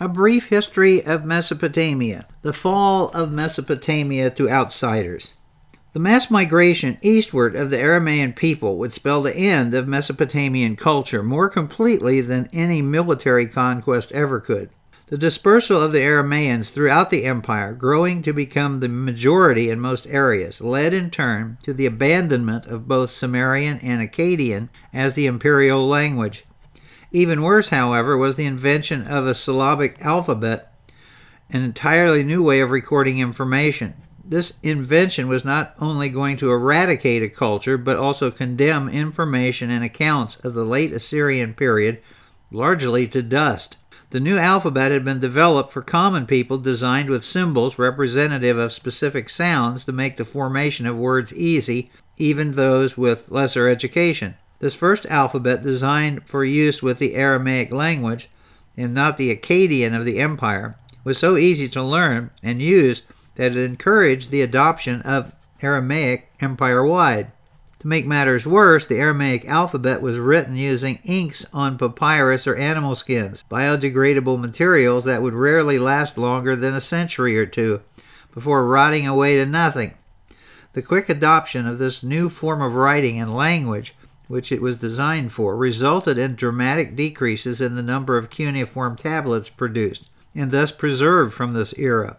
A brief history of Mesopotamia. The fall of Mesopotamia to outsiders. The mass migration eastward of the Aramaean people would spell the end of Mesopotamian culture more completely than any military conquest ever could. The dispersal of the Aramaeans throughout the empire, growing to become the majority in most areas, led in turn to the abandonment of both Sumerian and Akkadian as the imperial language. Even worse, however, was the invention of a syllabic alphabet, an entirely new way of recording information. This invention was not only going to eradicate a culture, but also condemn information and accounts of the late Assyrian period largely to dust. The new alphabet had been developed for common people, designed with symbols representative of specific sounds to make the formation of words easy, even those with lesser education. This first alphabet, designed for use with the Aramaic language and not the Akkadian of the empire, was so easy to learn and use that it encouraged the adoption of Aramaic empire wide. To make matters worse, the Aramaic alphabet was written using inks on papyrus or animal skins, biodegradable materials that would rarely last longer than a century or two before rotting away to nothing. The quick adoption of this new form of writing and language, which it was designed for, resulted in dramatic decreases in the number of cuneiform tablets produced, and thus preserved from this era.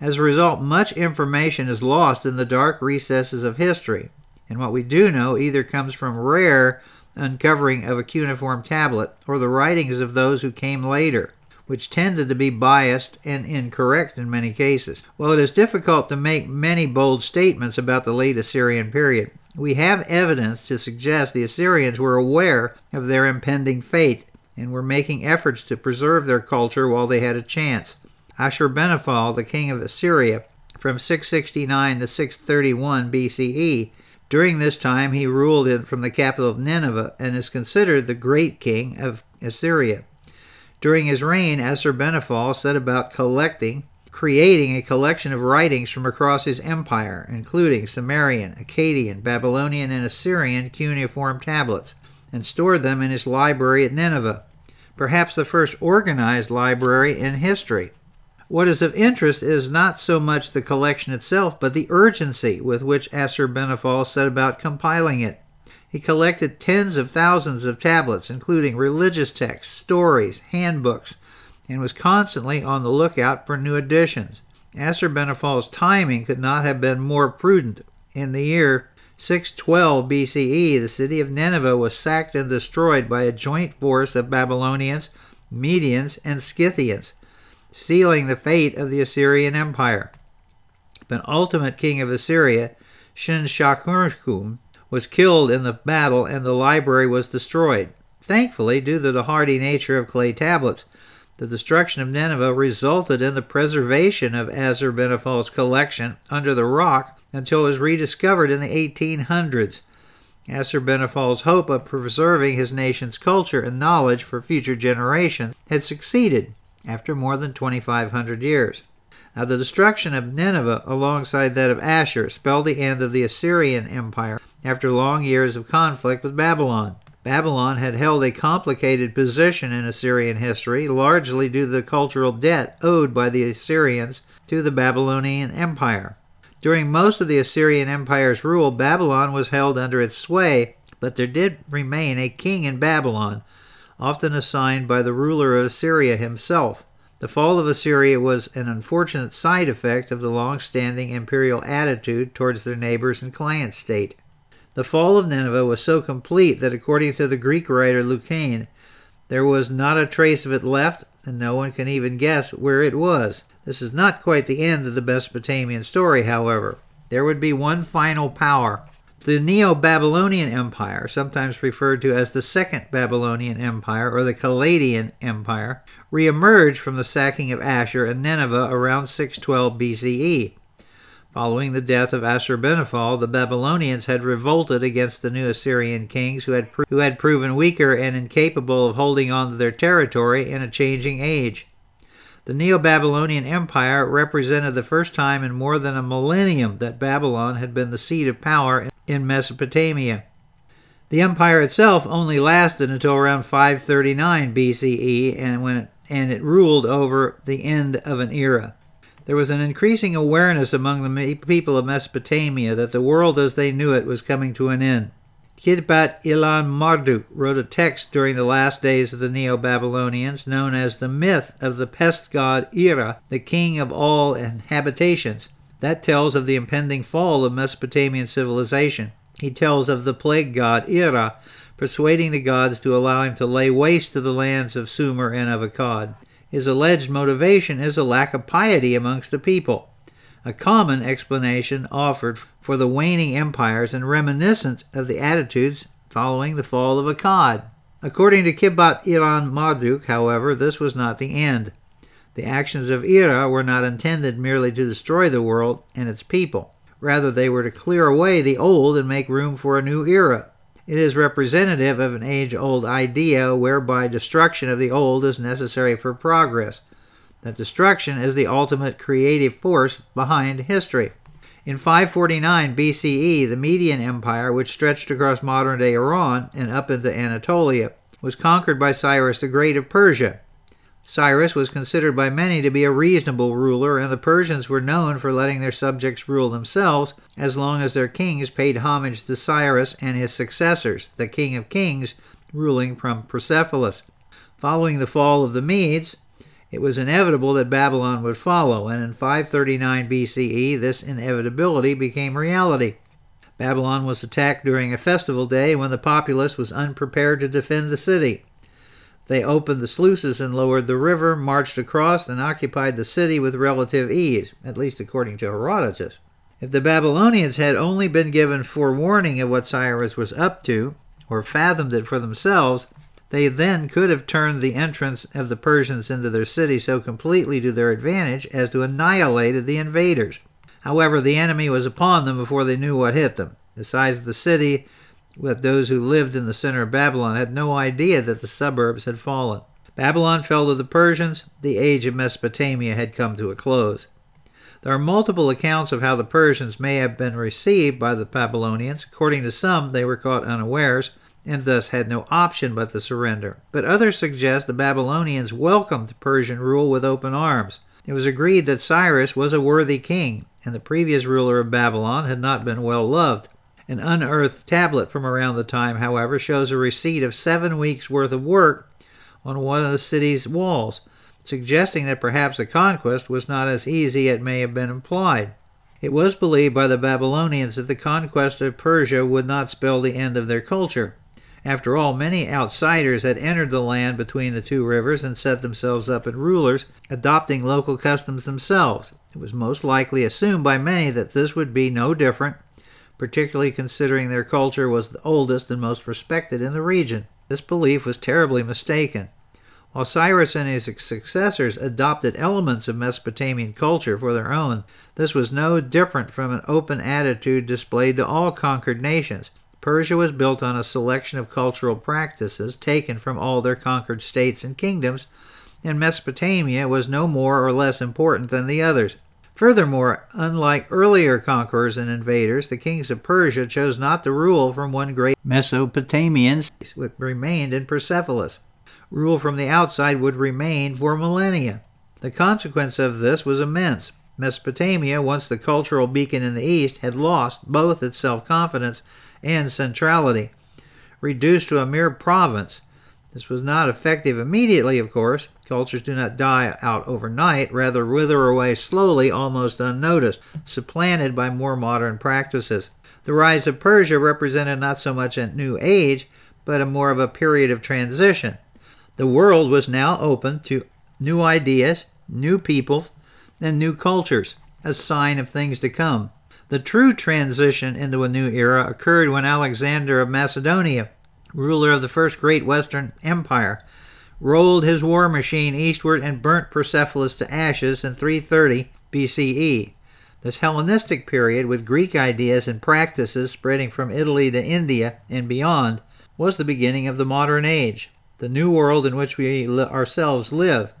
As a result, much information is lost in the dark recesses of history and what we do know either comes from rare uncovering of a cuneiform tablet or the writings of those who came later, which tended to be biased and incorrect in many cases. While it is difficult to make many bold statements about the late Assyrian period, we have evidence to suggest the Assyrians were aware of their impending fate and were making efforts to preserve their culture while they had a chance. Ashurbanipal, the king of Assyria, from 669 to 631 BCE, during this time, he ruled in, from the capital of Nineveh and is considered the great king of Assyria. During his reign, Assurbanipal set about collecting, creating a collection of writings from across his empire, including Sumerian, Akkadian, Babylonian, and Assyrian cuneiform tablets, and stored them in his library at Nineveh, perhaps the first organized library in history. What is of interest is not so much the collection itself, but the urgency with which Assurbanipal set about compiling it. He collected tens of thousands of tablets, including religious texts, stories, handbooks, and was constantly on the lookout for new additions. Assurbanipal's timing could not have been more prudent. In the year 612 BCE, the city of Nineveh was sacked and destroyed by a joint force of Babylonians, Medians, and Scythians sealing the fate of the Assyrian Empire. The ultimate king of Assyria, Sinsharishkun, was killed in the battle and the library was destroyed. Thankfully, due to the hardy nature of clay tablets, the destruction of Nineveh resulted in the preservation of Assurbanipal's collection under the rock until it was rediscovered in the 1800s. Assurbanipal's hope of preserving his nation's culture and knowledge for future generations had succeeded after more than 2,500 years. Now, the destruction of Nineveh alongside that of Ashur spelled the end of the Assyrian Empire after long years of conflict with Babylon. Babylon had held a complicated position in Assyrian history, largely due to the cultural debt owed by the Assyrians to the Babylonian Empire. During most of the Assyrian Empire's rule, Babylon was held under its sway, but there did remain a king in Babylon often assigned by the ruler of Assyria himself. The fall of Assyria was an unfortunate side effect of the long standing imperial attitude towards their neighbors and client state. The fall of Nineveh was so complete that, according to the Greek writer Lucian, there was not a trace of it left, and no one can even guess where it was. This is not quite the end of the Mesopotamian story, however. There would be one final power the Neo Babylonian Empire, sometimes referred to as the Second Babylonian Empire or the Akkadian Empire, reemerged from the sacking of Ashur and Nineveh around 612 BCE. Following the death of Assurbanipal, the Babylonians had revolted against the new Assyrian kings who had, pro- who had proven weaker and incapable of holding on to their territory in a changing age. The Neo Babylonian Empire represented the first time in more than a millennium that Babylon had been the seat of power in Mesopotamia. The empire itself only lasted until around 539 BCE, and when it and it ruled over the end of an era. There was an increasing awareness among the people of Mesopotamia that the world as they knew it was coming to an end. Kabti Ilani Marduk wrote a text during the last days of the Neo Babylonians known as the myth of the pest god Ira, the king of all habitations. That tells of the impending fall of Mesopotamian civilization. He tells of the plague god Ira persuading the gods to allow him to lay waste to the lands of Sumer and of Akkad. His alleged motivation is a lack of piety amongst the people a common explanation offered for the waning empires and reminiscent of the attitudes following the fall of Akkad. According to Kabti Ilani Marduk, however, this was not the end. The actions of Ira were not intended merely to destroy the world and its people. Rather, they were to clear away the old and make room for a new era. It is representative of an age old idea whereby destruction of the old is necessary for progress that destruction is the ultimate creative force behind history. In 549 BCE, the Median Empire, which stretched across modern day Iran and up into Anatolia, was conquered by Cyrus the Great of Persia. Cyrus was considered by many to be a reasonable ruler, and the Persians were known for letting their subjects rule themselves as long as their kings paid homage to Cyrus and his successors, the King of Kings, ruling from Persepolis. Following the fall of the Medes, it was inevitable that Babylon would follow, and in 539 BCE, this inevitability became reality. Babylon was attacked during a festival day when the populace was unprepared to defend the city. They opened the sluices and lowered the river, marched across, and occupied the city with relative ease, at least according to Herodotus. If the Babylonians had only been given forewarning of what Cyrus was up to, or fathomed it for themselves, they then could have turned the entrance of the Persians into their city so completely to their advantage as to annihilate the invaders. However, the enemy was upon them before they knew what hit them. The size of the city, with those who lived in the center of Babylon, had no idea that the suburbs had fallen. Babylon fell to the Persians. The age of Mesopotamia had come to a close. There are multiple accounts of how the Persians may have been received by the Babylonians. According to some, they were caught unawares and thus had no option but to surrender. But others suggest the Babylonians welcomed Persian rule with open arms. It was agreed that Cyrus was a worthy king, and the previous ruler of Babylon had not been well loved. An unearthed tablet from around the time, however, shows a receipt of seven weeks' worth of work on one of the city's walls, suggesting that perhaps the conquest was not as easy as it may have been implied. It was believed by the Babylonians that the conquest of Persia would not spell the end of their culture. After all, many outsiders had entered the land between the two rivers and set themselves up as rulers, adopting local customs themselves. It was most likely assumed by many that this would be no different, particularly considering their culture was the oldest and most respected in the region. This belief was terribly mistaken. While Cyrus and his successors adopted elements of Mesopotamian culture for their own, this was no different from an open attitude displayed to all conquered nations. Persia was built on a selection of cultural practices taken from all their conquered states and kingdoms, and Mesopotamia was no more or less important than the others. Furthermore, unlike earlier conquerors and invaders, the kings of Persia chose not to rule from one great Mesopotamian, which remained in Persepolis. Rule from the outside would remain for millennia. The consequence of this was immense. Mesopotamia, once the cultural beacon in the east, had lost both its self confidence and centrality, reduced to a mere province. This was not effective immediately, of course. Cultures do not die out overnight, rather, wither away slowly, almost unnoticed, supplanted by more modern practices. The rise of Persia represented not so much a new age, but a more of a period of transition. The world was now open to new ideas, new peoples, and new cultures, a sign of things to come. The true transition into a new era occurred when Alexander of Macedonia, ruler of the first great Western Empire, rolled his war machine eastward and burnt Persepolis to ashes in 330 BCE. This Hellenistic period, with Greek ideas and practices spreading from Italy to India and beyond, was the beginning of the modern age, the new world in which we ourselves live.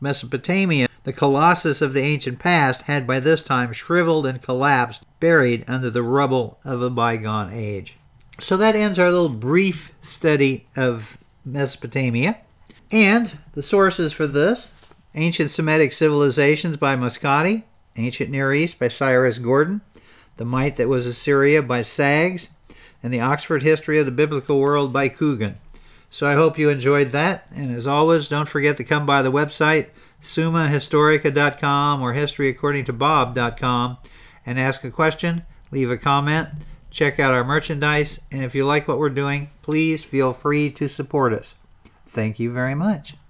Mesopotamia the colossus of the ancient past had by this time shriveled and collapsed, buried under the rubble of a bygone age. So that ends our little brief study of Mesopotamia. And the sources for this Ancient Semitic Civilizations by Moscati, Ancient Near East by Cyrus Gordon, The Might That Was Assyria by Saggs, and The Oxford History of the Biblical World by Coogan. So I hope you enjoyed that. And as always, don't forget to come by the website summahistorica.com or historyaccordingtobob.com and ask a question, leave a comment, check out our merchandise, and if you like what we're doing, please feel free to support us. Thank you very much.